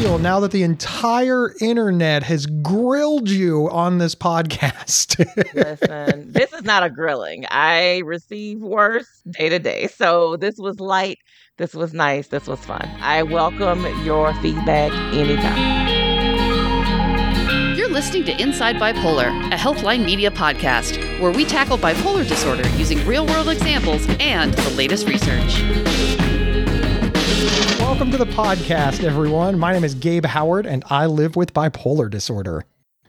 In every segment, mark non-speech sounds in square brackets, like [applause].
feel now that the entire internet has grilled you on this podcast? [laughs] Listen, this is not a grilling. I receive worse day to day. So this was light. This was nice. This was fun. I welcome your feedback anytime. You're listening to Inside Bipolar, a Healthline Media podcast, where we tackle bipolar disorder using real world examples and the latest research. Welcome to the podcast, everyone. My name is Gabe Howard, and I live with bipolar disorder.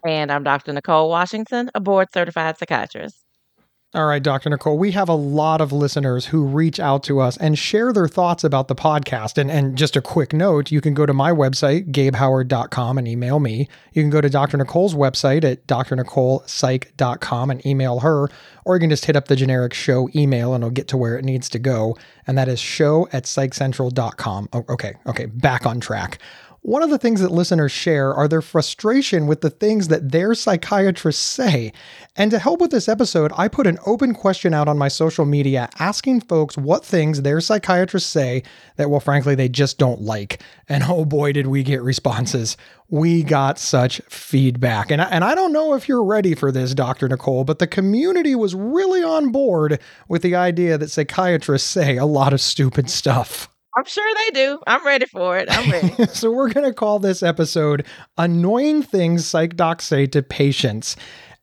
And I'm Dr. Nicole Washington, a board certified psychiatrist. All right, Dr. Nicole, we have a lot of listeners who reach out to us and share their thoughts about the podcast. And, and just a quick note, you can go to my website, gabehoward.com, and email me. You can go to Dr. Nicole's website at drnicolepsych.com and email her, or you can just hit up the generic show email and it'll get to where it needs to go. And that is show at psychcentral.com. Oh, okay, okay, back on track. One of the things that listeners share are their frustration with the things that their psychiatrists say. And to help with this episode, I put an open question out on my social media asking folks what things their psychiatrists say that, well, frankly, they just don't like. And [laughs] oh boy, did we get responses. We got such feedback. And I, and I don't know if you're ready for this, Dr. Nicole, but the community was really on board with the idea that psychiatrists say a lot of stupid stuff. I'm sure they do. I'm ready for it. I'm ready. [laughs] so we're going to call this episode Annoying Things Psych Docs Say to Patients.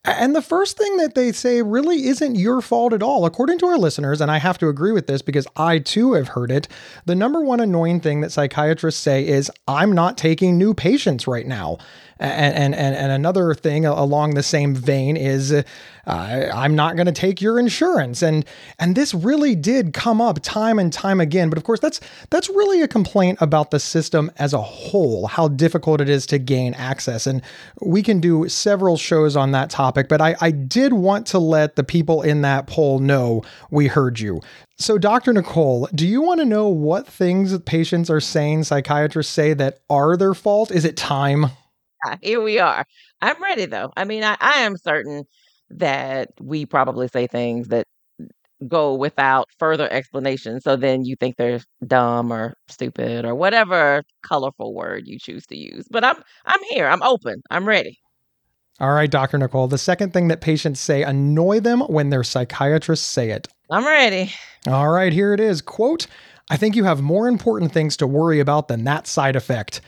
And the first thing that they say really isn't your fault at all. According to our listeners, and I have to agree with this because I too have heard it, the number one annoying thing that psychiatrists say is, I'm not taking new patients right now. And, and, and another thing along the same vein is uh, I'm not going to take your insurance. And and this really did come up time and time again. But of course, that's that's really a complaint about the system as a whole, how difficult it is to gain access. And we can do several shows on that topic. But I, I did want to let the people in that poll know we heard you. So, Dr. Nicole, do you want to know what things patients are saying, psychiatrists say that are their fault? Is it time? Ah, here we are. I'm ready though. I mean, I, I am certain that we probably say things that go without further explanation. So then you think they're dumb or stupid or whatever colorful word you choose to use. But I'm I'm here. I'm open. I'm ready. All right, Dr. Nicole. The second thing that patients say annoy them when their psychiatrists say it. I'm ready. All right, here it is. Quote, I think you have more important things to worry about than that side effect.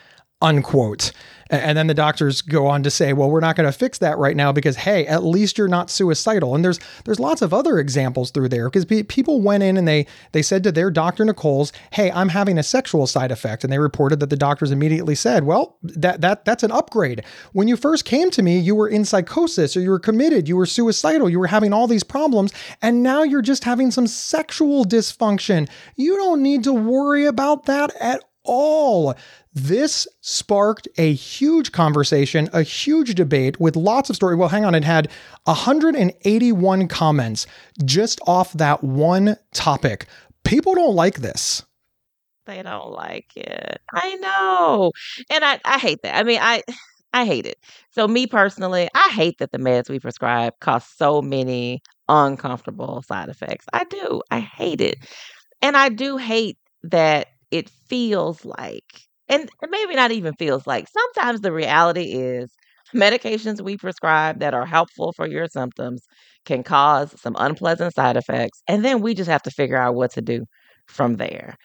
Unquote. And then the doctors go on to say, well, we're not going to fix that right now because hey, at least you're not suicidal. And there's there's lots of other examples through there because people went in and they they said to their doctor Nicole's, hey, I'm having a sexual side effect, and they reported that the doctors immediately said, well, that that that's an upgrade. When you first came to me, you were in psychosis or you were committed, you were suicidal, you were having all these problems, and now you're just having some sexual dysfunction. You don't need to worry about that at all. This sparked a huge conversation, a huge debate with lots of story. Well, hang on, it had 181 comments just off that one topic. People don't like this. They don't like it. I know. And I, I hate that. I mean, I I hate it. So me personally, I hate that the meds we prescribe cause so many uncomfortable side effects. I do. I hate it. And I do hate that it feels like and maybe not even feels like. Sometimes the reality is medications we prescribe that are helpful for your symptoms can cause some unpleasant side effects. And then we just have to figure out what to do from there.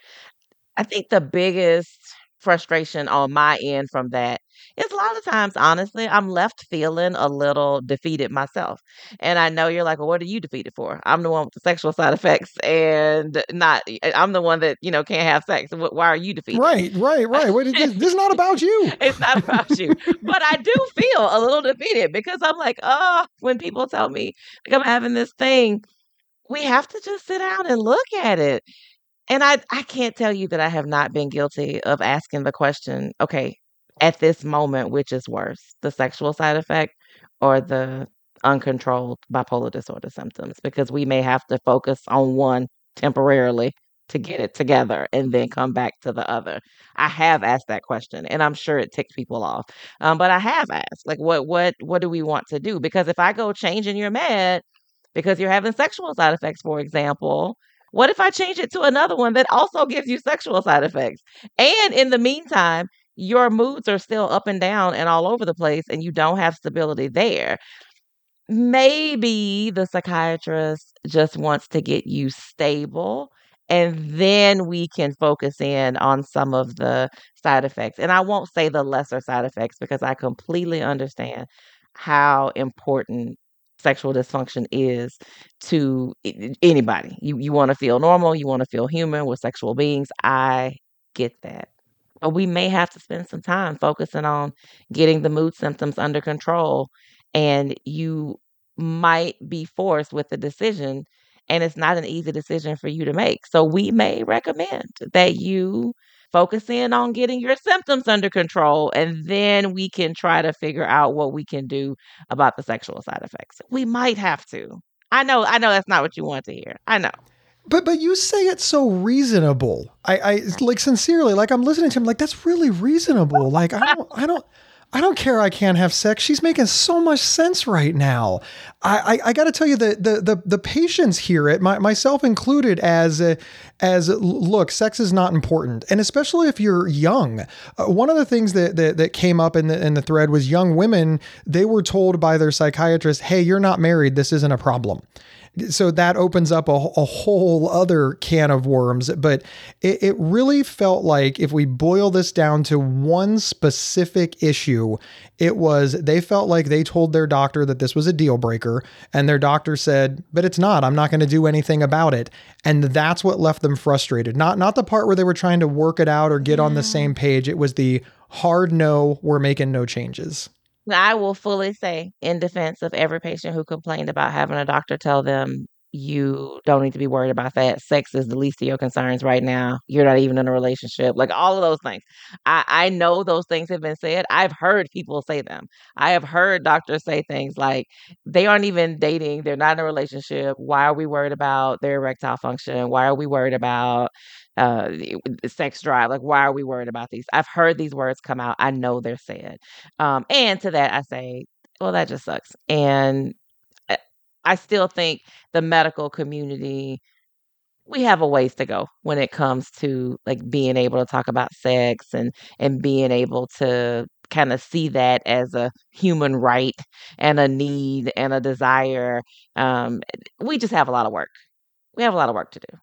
I think the biggest frustration on my end from that is a lot of times, honestly, I'm left feeling a little defeated myself. And I know you're like, well, what are you defeated for? I'm the one with the sexual side effects and not, eh, I'm the one that, you know, can't have sex. Why are you defeated? Right, right, [laughs] right. this, this is not about you. [laughs] it's not about you. But I do feel a little defeated because I'm like, oh, when people tell me like I'm having this thing, we have to just sit down and look at it. And I, I can't tell you that I have not been guilty of asking the question, okay, at this moment, which is worse, the sexual side effect or the uncontrolled bipolar disorder symptoms? Because we may have to focus on one temporarily to get it together and then come back to the other. I have asked that question and I'm sure it ticks people off. Um, but I have asked, like, what what what do we want to do? Because if I go changing your med because you're having sexual side effects, for example, what if I change it to another one that also gives you sexual side effects? And in the meantime, your moods are still up and down and all over the place and you don't have stability there. Maybe the psychiatrist just wants to get you stable and then we can focus in on some of the side effects. And I won't say the lesser side effects because I completely understand how important sexual dysfunction is to anybody. You you want to feel normal, you want to feel human with sexual beings. I get that. But we may have to spend some time focusing on getting the mood symptoms under control and you might be forced with a decision and it's not an easy decision for you to make. So we may recommend that you focus in on getting your symptoms under control and then we can try to figure out what we can do about the sexual side effects. We might have to. I know I know that's not what you want to hear. I know. But but you say it's so reasonable. I I like sincerely like I'm listening to him like that's really reasonable. Like I don't I don't I don't care. I can't have sex. She's making so much sense right now. I, I, I got to tell you the, the the the patients hear it, my, myself included, as uh, as look, sex is not important, and especially if you're young. Uh, one of the things that, that that came up in the in the thread was young women. They were told by their psychiatrist, "Hey, you're not married. This isn't a problem." So that opens up a, a whole other can of worms. But it, it really felt like if we boil this down to one specific issue, it was they felt like they told their doctor that this was a deal breaker, and their doctor said, "But it's not. I'm not going to do anything about it." And that's what left them frustrated. Not not the part where they were trying to work it out or get yeah. on the same page. It was the hard no, we're making no changes. I will fully say, in defense of every patient who complained about having a doctor tell them you don't need to be worried about that. Sex is the least of your concerns right now. You're not even in a relationship. Like all of those things. I, I know those things have been said. I've heard people say them. I have heard doctors say things like they aren't even dating, they're not in a relationship. Why are we worried about their erectile function? Why are we worried about uh sex drive like why are we worried about these i've heard these words come out i know they're said um and to that i say well that just sucks and i still think the medical community we have a ways to go when it comes to like being able to talk about sex and and being able to kind of see that as a human right and a need and a desire um we just have a lot of work. We have a lot of work to do.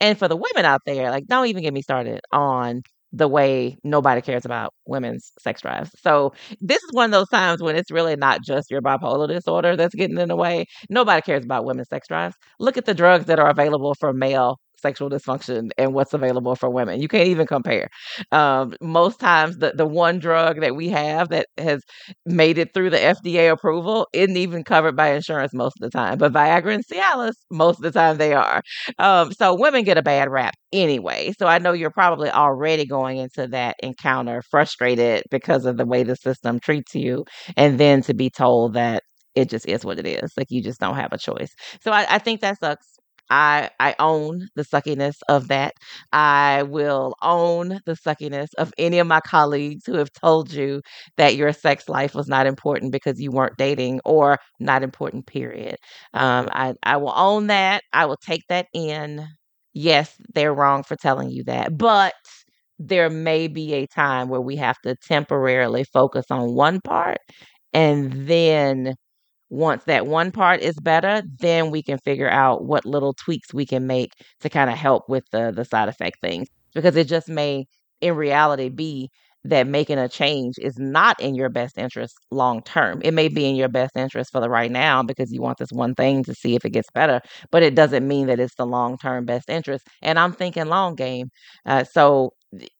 And for the women out there, like, don't even get me started on the way nobody cares about women's sex drives. So this is one of those times when it's really not just your bipolar disorder that's getting in the way. Nobody cares about women's sex drives. Look at the drugs that are available for male sexual dysfunction and what's available for women. You can't even compare. Um, most times, the, the one drug that we have that has made it through the FDA approval isn't even covered by insurance most of the time. But Viagra and Cialis, most of the time they are. Um, so women get a bad rap anyway. So I know you're probably already going into that encounter frustrated because of the way the system treats you. And then to be told that it just is what it is. Like you just don't have a choice. So I, I think that sucks. I I own the suckiness of that. I will own the suckiness of any of my colleagues who have told you that your sex life was not important because you weren't dating or not important. Period. Um, I I will own that. I will take that in. Yes, they're wrong for telling you that, but there may be a time where we have to temporarily focus on one part and then once that one part is better, then we can figure out what little tweaks we can make to kind of help with the the side effect things because it just may in reality be that making a change is not in your best interest long term. It may be in your best interest for the right now because you want this one thing to see if it gets better, but it doesn't mean that it's the long term best interest. And I'm thinking long game. Uh, so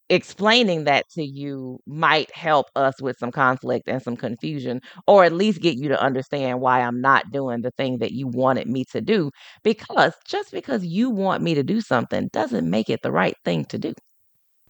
explaining that to you might help us with some conflict and some confusion, or at least get you to understand why I'm not doing the thing that you wanted me to do. Because just because you want me to do something doesn't make it the right thing to do.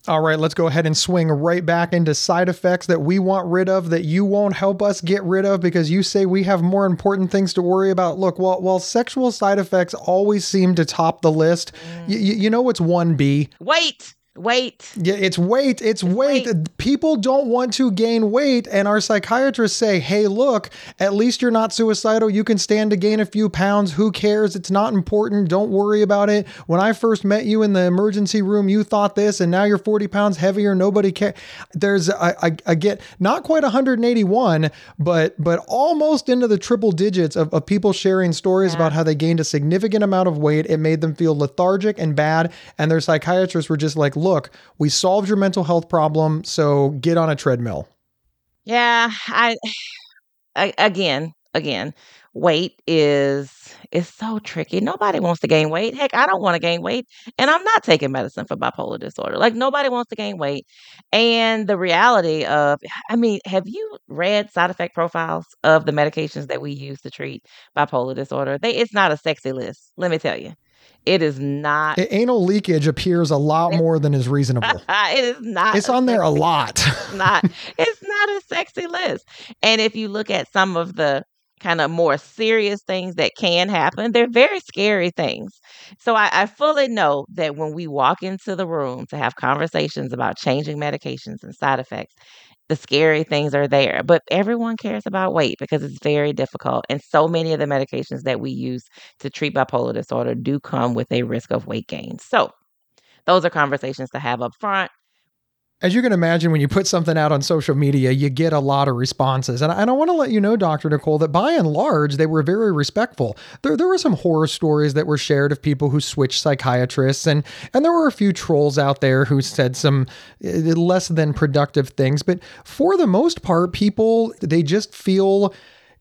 All right, let's go ahead and swing right back into side effects that we want rid of that you won't help us get rid of because you say we have more important things to worry about. Look, while, while sexual side effects always seem to top the list, mm. y- you know what's 1B? Wait. Weight. Yeah, it's weight. It's, weight. weight. People don't want to gain weight, and our psychiatrists say, "Hey, look, at least you're not suicidal. You can stand to gain a few pounds. Who cares? It's not important. Don't worry about it. When I first met you in the emergency room, you thought this, and now you're 40 pounds heavier. Nobody cares." There's I, I, I get not quite 181, but but almost into the triple digits of, of people sharing stories Yeah. about how they gained a significant amount of weight. It made them feel lethargic and bad, and their psychiatrists were just like, "Look, we solved your mental health problem, so get on a treadmill." Yeah, I, I again, again, weight is is so tricky. Nobody wants to gain weight. Heck, I don't want to gain weight, and I'm not taking medicine for bipolar disorder. Like nobody wants to gain weight. And the reality of, I mean, have you read side effect profiles of the medications that we use to treat bipolar disorder? They it's not a sexy list. Let me tell you. It is not Anal leakage appears a lot more than is reasonable. [laughs] it is not It's on there a lot. [laughs] not it's not a sexy list. And if you look at some of the kind of more serious things that can happen, they're very scary things. So I, I fully know that when we walk into the room to have conversations about changing medications and side effects, the scary things are there. But everyone cares about weight because it's very difficult. And so many of the medications that we use to treat bipolar disorder do come with a risk of weight gain. So those are conversations to have up front. As you can imagine, when you put something out on social media, you get a lot of responses. And, and I want to let you know, Dr. Nicole, that by and large, they were very respectful. There, there were some horror stories that were shared of people who switched psychiatrists, and, and there were a few trolls out there who said some uh, less than productive things. But for the most part, people, they just feel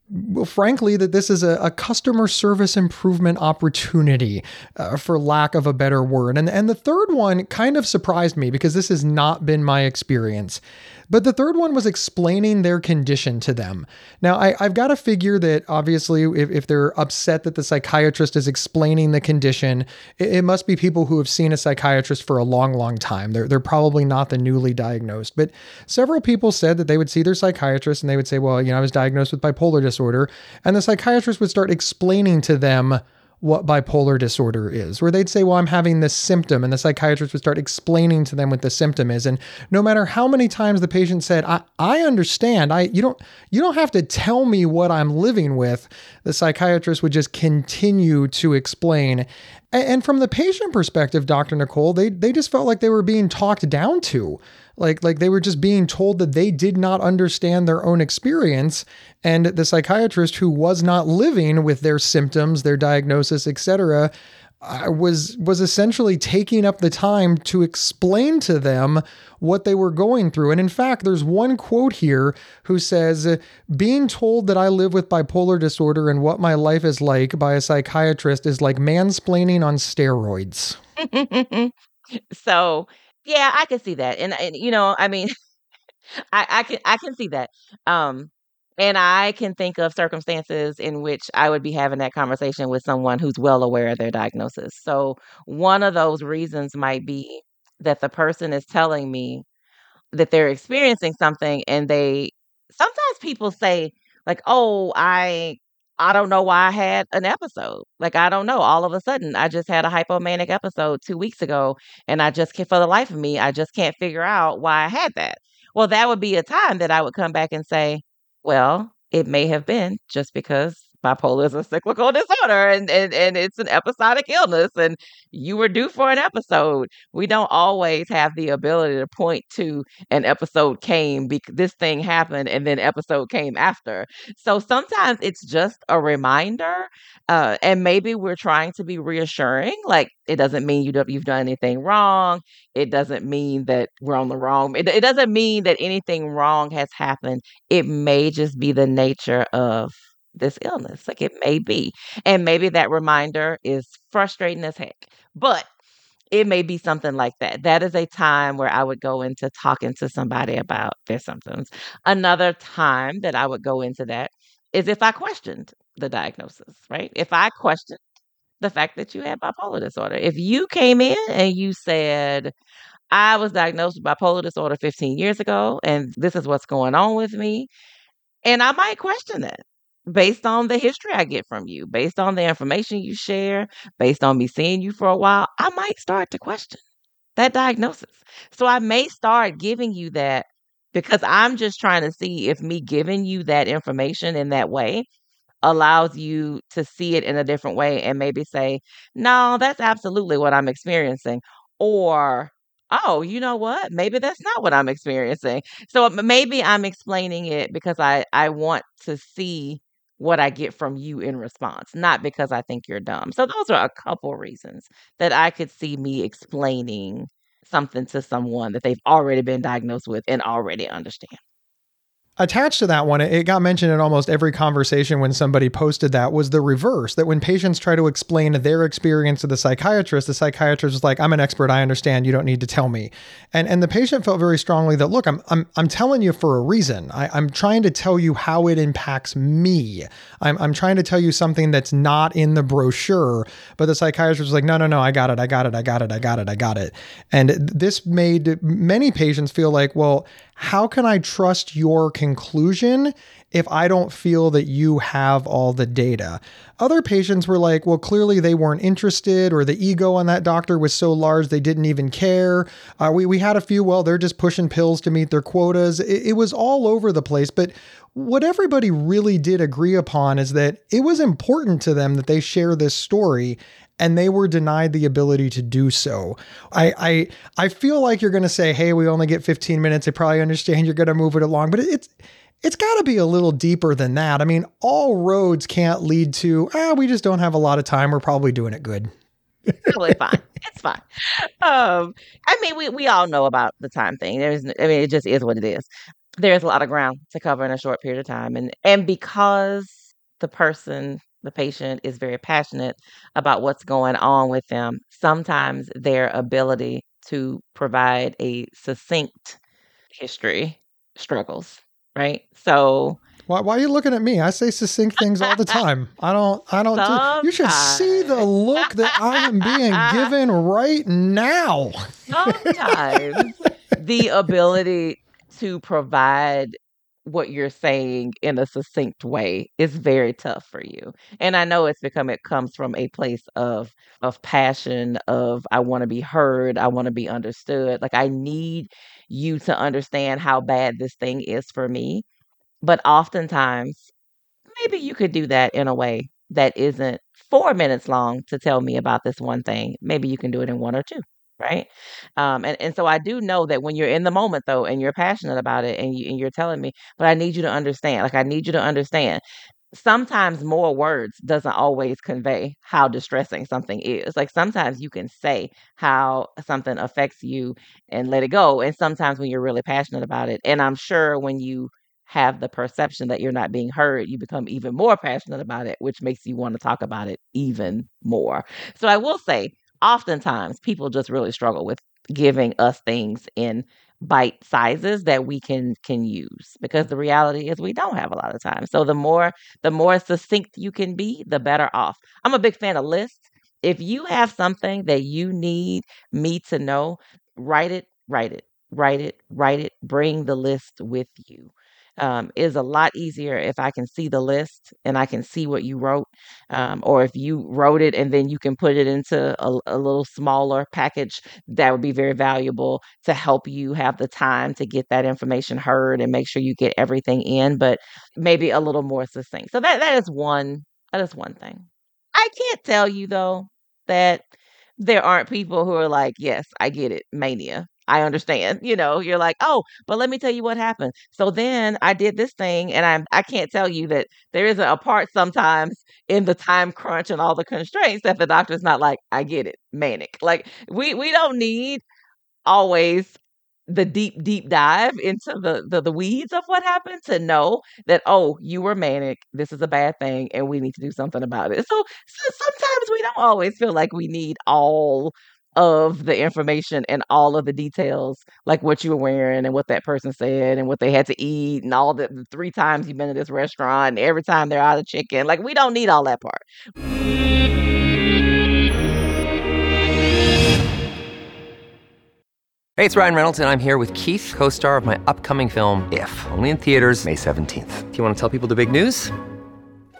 well, frankly, that this is a, a customer service improvement opportunity, uh, for lack of a better word. And, and the third one kind of surprised me because this has not been my experience. But the third one was explaining their condition to them. Now, I, I've got to figure that obviously, if, if they're upset that the psychiatrist is explaining the condition, it, it must be people who have seen a psychiatrist for a long, long time. They're, they're probably not the newly diagnosed. But several people said that they would see their psychiatrist and they would say, Well, you know, I was diagnosed with bipolar disorder. And the psychiatrist would start explaining to them what bipolar disorder is, where they'd say, Well, I'm having this symptom, and the psychiatrist would start explaining to them what the symptom is. And no matter how many times the patient said, I, I understand, I you don't you don't have to tell me what I'm living with, the psychiatrist would just continue to explain. A- And from the patient perspective, Dr. Nicole, they they just felt like they were being talked down to. Like like they were just being told that they did not understand their own experience and the psychiatrist who was not living with their symptoms, their diagnosis, etc., uh, was was essentially taking up the time to explain to them what they were going through. And in fact, there's one quote here who says, "Being told that I live with bipolar disorder and what my life is like by a psychiatrist is like mansplaining on steroids." [laughs] so yeah, I can see that. And, and you know, I mean, [laughs] I, I can I can see that. Um, and I can think of circumstances in which I would be having that conversation with someone who's well aware of their diagnosis. So one of those reasons might be that the person is telling me that they're experiencing something and they sometimes people say like, "Oh, I I don't know why I had an episode. Like I don't know. All of a sudden, I just had a hypomanic episode 2 weeks ago and I just can't for the life of me, I just can't figure out why I had that." Well, that would be a time that I would come back and say, "Well, it may have been just because bipolar is a cyclical disorder and, and and it's an episodic illness and you were due for an episode. We don't always have the ability to point to an episode came because this thing happened and then episode came after. So sometimes it's just a reminder uh, and maybe we're trying to be reassuring like it doesn't mean you you've done anything wrong. It doesn't mean that we're on the wrong. It, it doesn't mean that anything wrong has happened. It may just be the nature of this illness. Like it may be. And maybe that reminder is frustrating as heck. But it may be something like that. That is a time where I would go into talking to somebody about their symptoms. Another time that I would go into that is if I questioned the diagnosis, right? If I questioned the fact that you had bipolar disorder. If you came in and you said, I was diagnosed with bipolar disorder 15 years ago, and this is what's going on with me, and I might question that based on the history I get from you, based on the information you share, based on me seeing you for a while, I might start to question. that diagnosis. So I may start giving you that because I'm just trying to see if me giving you that information in that way allows you to see it in a different way and maybe say, no, that's absolutely what I'm experiencing. Or, oh, you know what? Maybe that's not what I'm experiencing. So maybe I'm explaining it because I, I want to see what I get from you in response, not because I think you're dumb. So those are a couple reasons that I could see me explaining something to someone that they've already been diagnosed with and already understand attached to that one, it got mentioned in almost every conversation when somebody posted that was the reverse that when patients try to explain their experience to the psychiatrist, the psychiatrist is like, I'm an expert, I understand, you don't need to tell me. And and the patient felt very strongly that look, I'm I'm I'm telling you for a reason. I, I'm trying to tell you how it impacts me. I'm I'm trying to tell you something that's not in the brochure. But the psychiatrist was like, no, no, no, I got it, I got it, I got it, I got it, I got it. And this made many patients feel like, well, how can I trust your conclusion if I don't feel that you have all the data? Other patients were like, well, clearly they weren't interested, or the ego on that doctor was so large they didn't even care. Uh, we, we had a few, well, they're just pushing pills to meet their quotas. It, it was all over the place. But what everybody really did agree upon is that it was important to them that they share this story and they were denied the ability to do so. I I I feel like you're going to say, "Hey, we only get 15 minutes." I probably understand you're going to move it along, but it's it's got to be a little deeper than that. I mean, all roads can't lead to, ah, we just don't have a lot of time. We're probably doing it good. It's totally fine. It's fine. Um, I mean, we we all know about the time thing. There's, I mean, it just is what it is. There's a lot of ground to cover in a short period of time, and and because the person the patient is very passionate about what's going on with them, sometimes their ability to provide a succinct history struggles, right? So why, why are you looking at me? I say succinct things all the time. I don't, I don't, do, you should see the look that I am being [laughs] given right now. sometimes the ability to provide what you're saying in a succinct way is very tough for you. And I know it's become it comes from a place of of passion of I want to be heard, I want to be understood. Like I need you to understand how bad this thing is for me. But oftentimes maybe you could do that in a way that isn't 4 minutes long to tell me about this one thing. Maybe you can do it in one or two right? Um, and and so I do know that when you're in the moment though, and you're passionate about it, and you and you're telling me, but I need you to understand. Like I need you to understand. Sometimes more words doesn't always convey how distressing something is. Like sometimes you can say how something affects you and let it go. And sometimes when you're really passionate about it, and I'm sure when you have the perception that you're not being heard, you become even more passionate about it, which makes you want to talk about it even more. So I will say, oftentimes people just really struggle with giving us things in bite sizes that we can can use because the reality is we don't have a lot of time. So the more the more succinct you can be, the better off. I'm a big fan of lists. If you have something that you need me to know, write it, write it, write it, write it, bring the list with you um, is a lot easier if I can see the list and I can see what you wrote, um, or if you wrote it and then you can put it into a, a little smaller package. That would be very valuable to help you have the time to get that information heard and make sure you get everything in, but maybe a little more succinct. So that that is one that is one thing. I can't tell you though that there aren't people who are like, yes, I get it, mania. I understand. You know, you're like, oh, but let me tell you what happened. So then I did this thing, and I'm I can't tell you that there isn't a part sometimes in the time crunch and all the constraints that the doctor's not like, I get it, manic. Like we we don't need always the deep deep dive into the, the the weeds of what happened to know that oh you were manic this is a bad thing and we need to do something about it so, so sometimes we don't always feel like we need all of the information and all of the details, like what you were wearing and what that person said and what they had to eat and all the, the three times you've been to this restaurant and every time they're out of chicken. Like we don't need all that part. Hey, it's Ryan Reynolds, and I'm here with Keith, co star of my upcoming film, If, only in theaters, May 17th. Do you want to tell people the big news?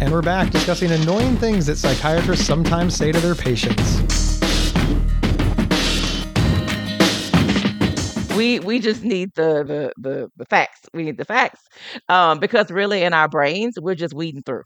And we're back discussing annoying things that psychiatrists sometimes say to their patients. we we just need the the the, the facts. We need the facts. Um, because really in our brains, we're just weeding through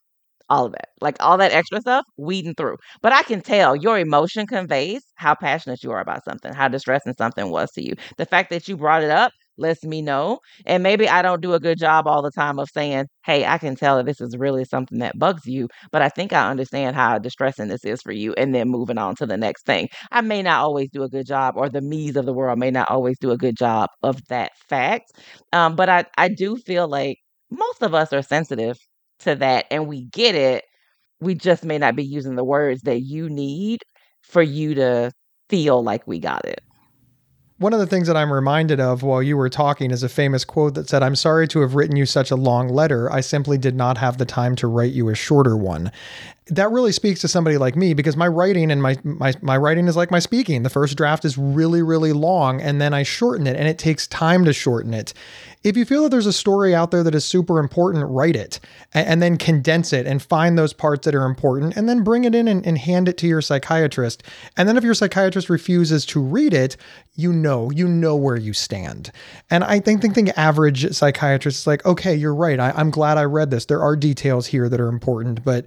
all of that. Like all that extra stuff, weeding through. But I can tell your emotion conveys how passionate you are about something, how distressing something was to you. The fact that you brought it up lets me know. And maybe I don't do a good job all the time of saying, hey, I can tell that this is really something that bugs you, but I think I understand how distressing this is for you, and then moving on to the next thing. I may not always do a good job, or the me's of the world may not always do a good job of that fact. Um, but I, I do feel like most of us are sensitive to that and we get it. We just may not be using the words that you need for you to feel like we got it. One of the things that I'm reminded of while you were talking is a famous quote that said, I'm sorry to have written you such a long letter. I simply did not have the time to write you a shorter one. That really speaks to somebody like me because my writing and my, my my writing is like my speaking. The first draft is really, really long and then I shorten it and it takes time to shorten it. If you feel that there's a story out there that is super important, write it and, and then condense it and find those parts that are important and then bring it in and, and hand it to your psychiatrist. And then if your psychiatrist refuses to read it, you know, you know where you stand. And I think, think, think average psychiatrist is like, okay, you're right. I, I'm glad I read this. There are details here that are important. But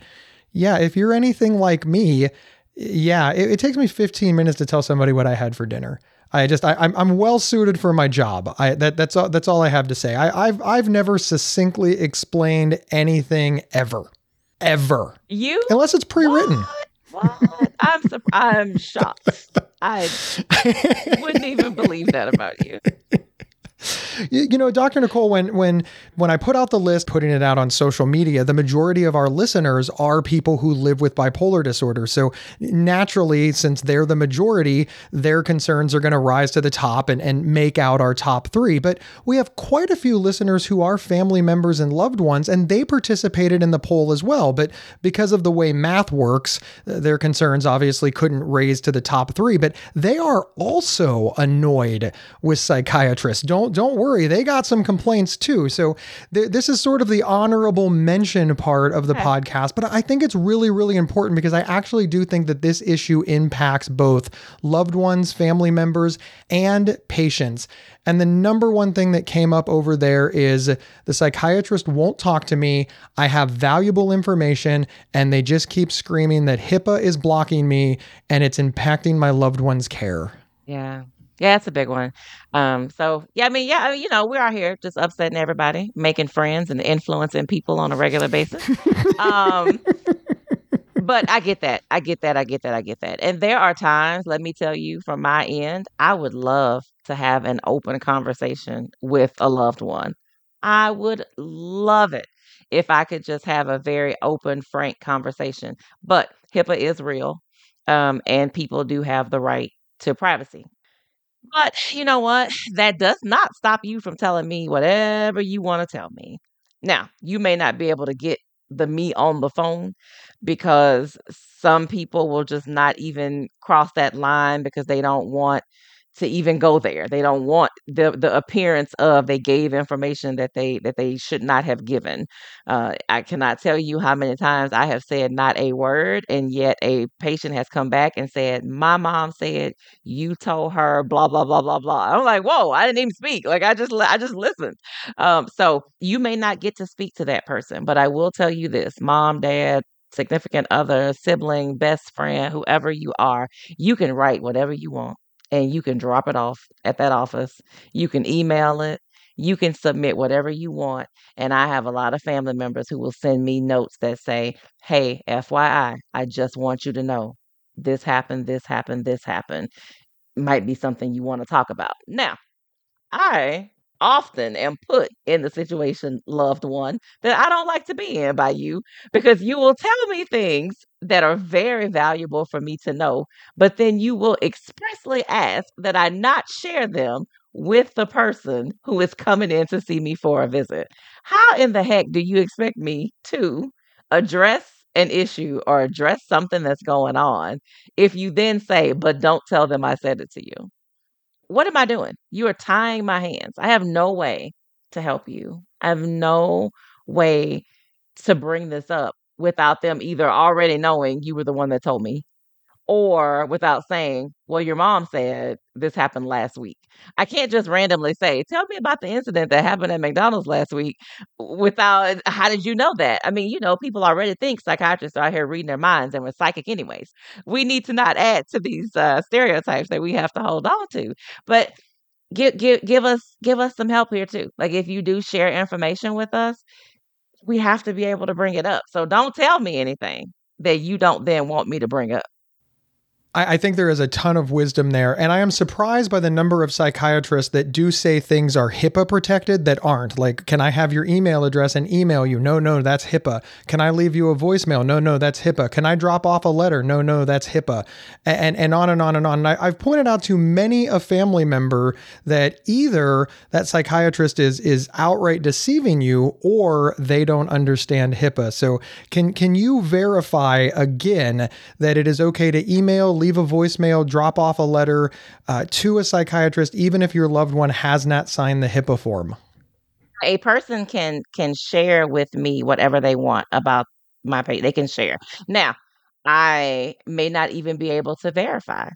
yeah, if you're anything like me, yeah, it, it takes me 15 minutes to tell somebody what I had for dinner. I just I, I'm I'm well suited for my job. I that that's all that's all I have to say. I, I've I've never succinctly explained anything ever, ever, You unless it's pre-written. What? What? I'm I'm shocked. I [laughs] wouldn't even believe that about you. You, know, Dr. Nicole, when when when I put out the list, putting it out on social media, the majority of our listeners are people who live with bipolar disorder. So naturally, since they're the majority, their concerns are going to rise to the top and, and make out our top three. But we have quite a few listeners who are family members and loved ones, and they participated in the poll as well. But because of the way math works, uh, their concerns obviously couldn't raise to the top three. But they are also annoyed with psychiatrists. Don't don't worry, they got some complaints too. So th- this is sort of the honorable mention part of the Okay. podcast, but I think it's really really important because I actually do think that this issue impacts both loved ones, family members, and patients. And the number one thing that came up over there is the psychiatrist won't talk to me. I have valuable information, and they just keep screaming that HIPAA is blocking me and it's impacting my loved one's care. Yeah. Yeah, it's a big one. Um, so yeah, I mean, yeah, you know, we're out here just upsetting everybody, making friends and influencing people on a regular basis. um, but I get that. I get that. I get that. I get that. And there are times, let me tell you, from my end, I would love to have an open conversation with a loved one. I would love it if I could just have a very open, frank conversation. But HIPAA is real, um, and people do have the right to privacy. But you know what? That does not stop you from telling me whatever you want to tell me. Now, you may not be able to get the me on the phone because some people will just not even cross that line because they don't want to even go there. They don't want the the appearance of they gave information that they that they should not have given. Uh, I cannot tell you how many times I have said not a word, and yet a patient has come back and said, "My mom said you told her blah blah blah blah blah." I'm like, "Whoa! I didn't even speak. Like I just I just listened." Um, so you may not get to speak to that person, but I will tell you this: mom, dad, significant other, sibling, best friend, whoever you are, you can write whatever you want and you can drop it off at that office. You can email it. You can submit whatever you want. And I have a lot of family members who will send me notes that say, Hey, FYI, I just want you to know this happened, this happened, this happened. Might be something you want to talk about. Now, I often am put in the situation, loved one, that I don't like to be in by you because you will tell me things that are very valuable for me to know, but then you will expressly ask that I not share them with the person who is coming in to see me for a visit. How in the heck do you expect me to address an issue or address something that's going on if you then say, but don't tell them I said it to you? What am I doing? You are tying my hands. I have no way to help you. I have no way to bring this up without them either already knowing you were the one that told me or without saying, well, your mom said this happened last week. I can't just randomly say, tell me about the incident that happened at McDonald's last week without, how did you know that? I mean, you know, people already think psychiatrists are out here reading their minds and we're psychic anyways. We need to not add to these uh, stereotypes that we have to hold on to. But give, give, give us, give us some help here too. Like if you do share information with us, we have to be able to bring it up. So don't tell me anything that you don't then want me to bring up. I, I think there is a ton of wisdom there. And I am surprised by the number of psychiatrists that do say things are HIPAA protected that aren't. Like, can I have your email address and email you? No, no, that's HIPAA. Can I leave you a voicemail? No, no, that's HIPAA. Can I drop off a letter? No, no, that's HIPAA. And and on and on and on. And I, I've pointed out to many a family member that either that psychiatrist is is outright deceiving you or they don't understand HIPAA. So can can you verify again that it is okay to email, leave a voicemail, drop off a letter uh, to a psychiatrist, even if your loved one has not signed the HIPAA form? A person can can share with me whatever they want about my patient. They can share. Now, I may not even be able to verify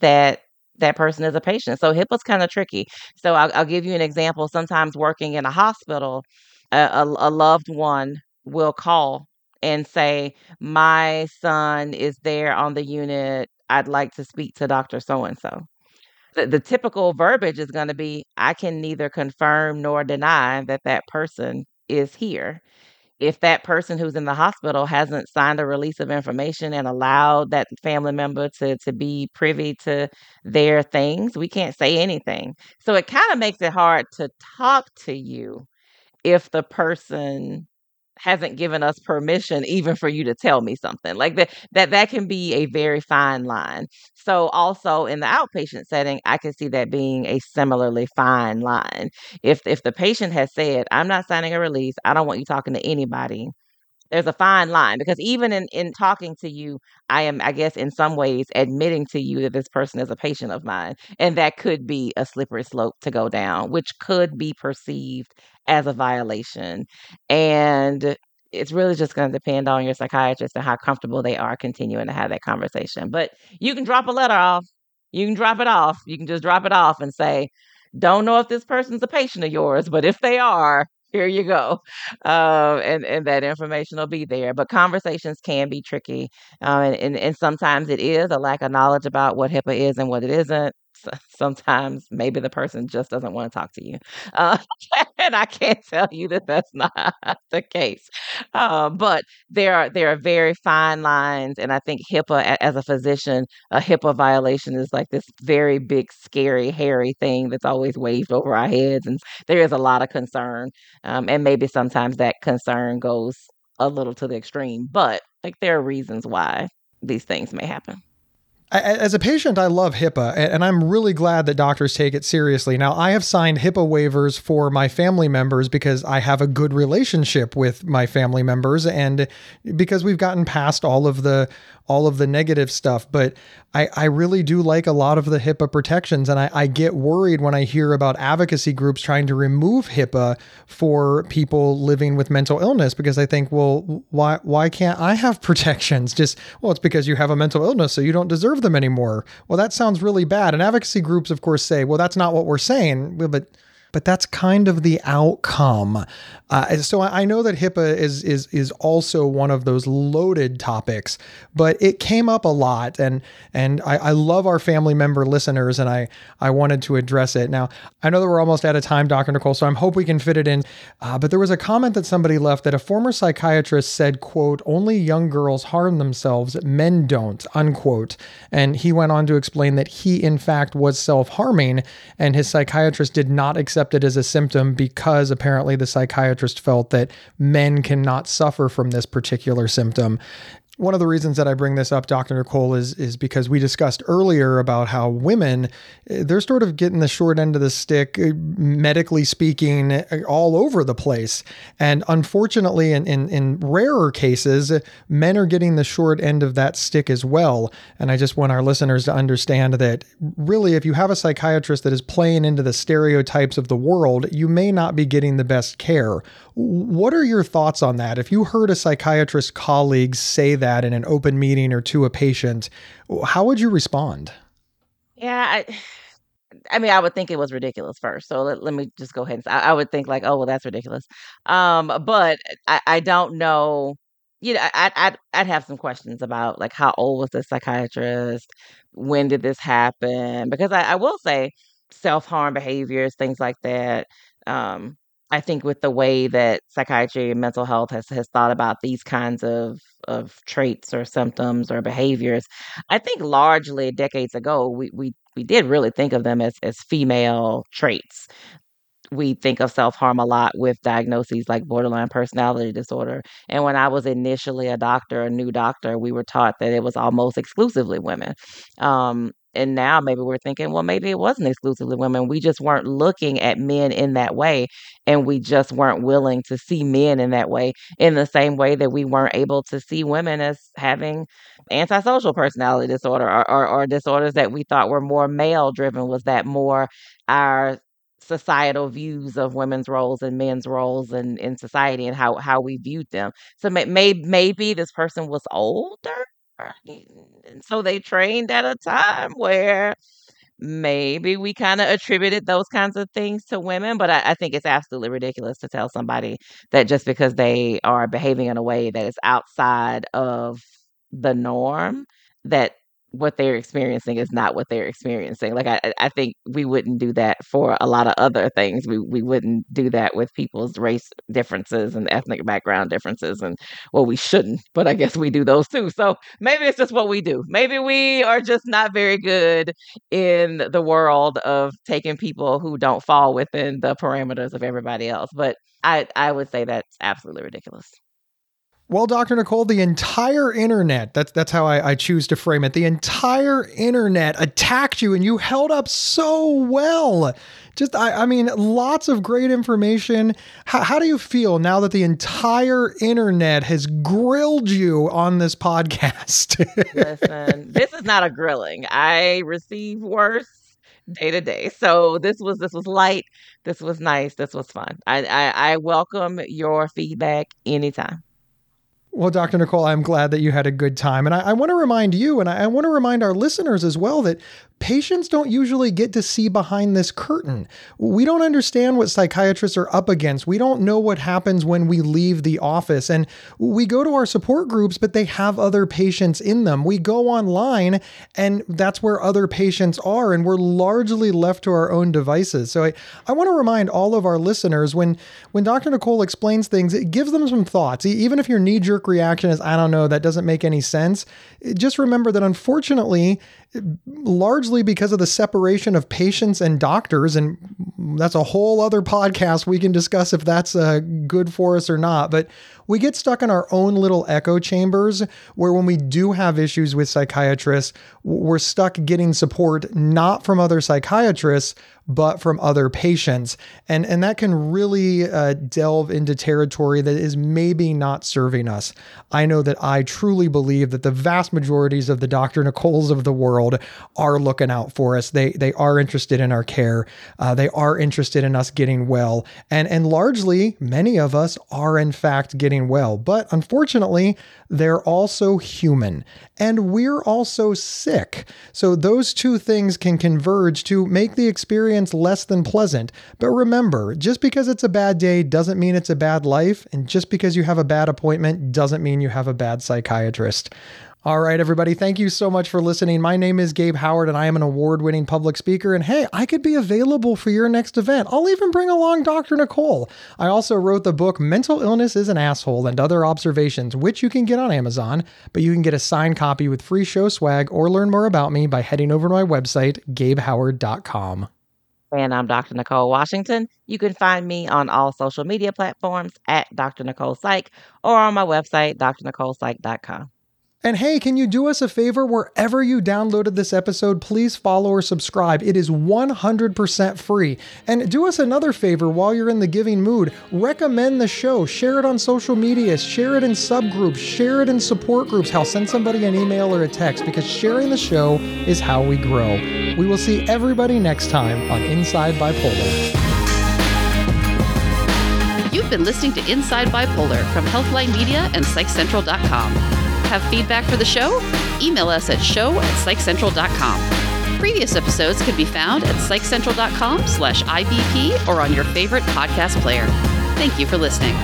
that that person is a patient. So HIPAA's kind of tricky. So I'll, I'll, give you an example. Sometimes working in a hospital, a, a, a loved one will call and say, My son is there on the unit I'd like to speak to Dr. So and so. The typical verbiage is going to be I can neither confirm nor deny that that person is here. If that person who's in the hospital hasn't signed a release of information and allowed that family member to, to be privy to their things, we can't say anything. So it kind of makes it hard to talk to you if the person hasn't given us permission even for you to tell me something like that that that can be a very fine line. So also in the outpatient setting i can see that being a similarly fine line. If if the patient has said i'm not signing a release. I don't want you talking to anybody there's a fine line because even in in talking to you i am i guess in some ways admitting to you that this person is a patient of mine and that could be a slippery slope to go down which could be perceived as a violation. And it's really just going to depend on your psychiatrist and how comfortable they are continuing to have that conversation. But you can drop a letter off. You can drop it off. You can just drop it off and say don't know if this person's a patient of yours but if they are here you go. Uh, and, and that information will be there. But conversations can be tricky. Uh, and, and, and sometimes it is a lack of knowledge about what HIPAA is and what it isn't sometimes maybe the person just doesn't want to talk to you. Uh, [laughs] and I can't tell you that that's not [laughs] the case. Uh, but there are there are very fine lines, and I think HIPAA, as a physician, a HIPAA violation is like this very big, scary, hairy thing that's always waved over our heads, and there is a lot of concern, um, and maybe sometimes that concern goes a little to the extreme. But like there are reasons why these things may happen As a patient, I love HIPAA, and I'm really glad that doctors take it seriously. Now, I have signed HIPAA waivers for my family members because I have a good relationship with my family members, and because we've gotten past all of the all of the negative stuff. But I, I really do like a lot of the HIPAA protections, and I, I get worried when I hear about advocacy groups trying to remove HIPAA for people living with mental illness because I think, well, why why can't I have [laughs] protections? Just well, it's because you have a mental illness, so you don't deserve them anymore. Well, that sounds really bad. And advocacy groups, of course, say, well, that's not what we're saying. But but that's kind of the outcome. Uh, so I know that HIPAA is is is also one of those loaded topics, but it came up a lot, and and I, I love our family member listeners, and I I wanted to address it. Now I know that we're almost out of time, Dr. Nicole, so I'm hope we can fit it in. Uh, but there was a comment that somebody left that a former psychiatrist said, "quote Only young girls harm themselves, men don't." Unquote. And he went on to explain that he in fact was self harming, and his psychiatrist did not accept it as a symptom because apparently the psychiatrist felt that men cannot suffer from this particular symptom. One of the reasons that I bring this up, Dr. Nicole, is is because we discussed earlier about how women eh, they're sort of getting the short end of the stick, eh, medically speaking, eh, all over the place. And unfortunately, in, in in rarer cases, men are getting the short end of that stick as well. And I just want our listeners to understand that really, if you have a psychiatrist that is playing into the stereotypes of the world, you may not be getting the best care. What are your thoughts on that? If you heard a psychiatrist colleague say that in an open meeting or to a patient, how would you respond? Yeah, I, I mean, I would think it was ridiculous first. So let, let me just go ahead and I, I would think like, oh, well, that's ridiculous. Um, but I, I don't know. You know, I, I'd, I'd I'd have some questions about like how old was the psychiatrist? When did this happen? Because I, I will say self harm behaviors, things like that. Um, I think with the way that psychiatry and mental health has has thought about these kinds of of traits or symptoms or behaviors, I think largely decades ago we we we did really think of them as as female traits. We think of self-harm a lot with diagnoses like borderline personality disorder. And when I was initially a doctor, a new doctor, we were taught that it was almost exclusively women. Um, and now maybe we're thinking, well, maybe it wasn't exclusively women. We just weren't looking at men in that way. And we just weren't willing to see men in that way, in the same way that we weren't able to see women as having antisocial personality disorder or, or, or disorders that we thought were more male driven. Was that more our societal views of women's roles and men's roles in, in society and how, how we viewed them? So may, may, maybe this person was older and so they trained at a time where maybe we kind of attributed those kinds of things to women, but I, I think it's absolutely ridiculous to tell somebody that just because they are behaving in a way that is outside of the norm, that what they're experiencing is mm-hmm. not what they're experiencing. Like I, I I think we wouldn't do that for a lot of other things. We we wouldn't do that with people's race differences and ethnic background differences, and well, we shouldn't. But I guess we do those too. So maybe it's just what we do. Maybe we are just not very good in the world of taking people who don't fall within the parameters of everybody else. But I I would say that's absolutely ridiculous. Well, Dr. Nicole, the entire internet, that's that's how I, I choose to frame it. The entire internet attacked you and you held up so well. Just I, I mean, lots of great information. How, how do you feel now that the entire internet has grilled you on this podcast? [laughs] Listen, this is not a grilling. I receive worse day to day. So this was this was light. This was nice. This was fun. I I, I welcome your feedback anytime. Well, Dr. Nicole, I'm glad that you had a good time. And I, I want to remind you, and I, I want to remind our listeners as well, that patients don't usually get to see behind this curtain. We don't understand what psychiatrists are up against. We don't know what happens when we leave the office. And we go to our support groups, but they have other patients in them. We go online, and that's where other patients are, and we're largely left to our own devices. So I, I want to remind all of our listeners when, when Dr. Nicole explains things, it gives them some thoughts. Even if your knee jerk reaction is, I don't know, that doesn't make any sense, just remember that unfortunately, largely largely because of the separation of patients and doctors. And that's a whole other podcast we can discuss if that's uh, good for us or not. But we get stuck in our own little echo chambers where when we do have issues with psychiatrists, we're stuck getting support not from other psychiatrists, but from other patients. And, and that can really uh, delve into territory that is maybe not serving us. I know that I truly believe that the vast majorities of the Dr. Nicoles of the world are looking out for us. They, they are interested in our care. Uh, they are interested in us getting well. And, and largely, many of us are in fact getting well. But unfortunately, they're also human and we're also sick. So those two things can converge to make the experience less than pleasant. But remember, just because it's a bad day doesn't mean it's a bad life. And just because you have a bad appointment doesn't mean you have a bad psychiatrist. All right, everybody, thank you so much for listening. My name is Gabe Howard, and I am an award winning public speaker. And hey, I could be available for your next event. I'll even bring along Dr. Nicole. I also wrote the book Mental Illness is an Asshole and Other Observations, which you can get on Amazon, but you can get a signed copy with free show swag or learn more about me by heading over to my website, gabehoward.com. And I'm Dr. Nicole Washington. You can find me on all social media platforms at Dr. Nicole Psych or on my website, drnicolepsych.com. And hey, can you do us a favor? Wherever you downloaded this episode, please follow or subscribe. It is 100% free. And do us another favor while you're in the giving mood. Recommend the show, share it on social media, share it in subgroups, share it in support groups. Hell, send somebody an email or a text because sharing the show is how we grow. We will see everybody next time on Inside Bipolar. You've been listening to Inside Bipolar from Healthline Media and PsychCentral.com. Have feedback for the show? Email us at show at psychcentral.com. Previous episodes can be found at psychcentral.com slash IBP or on your favorite podcast player. Thank you for listening.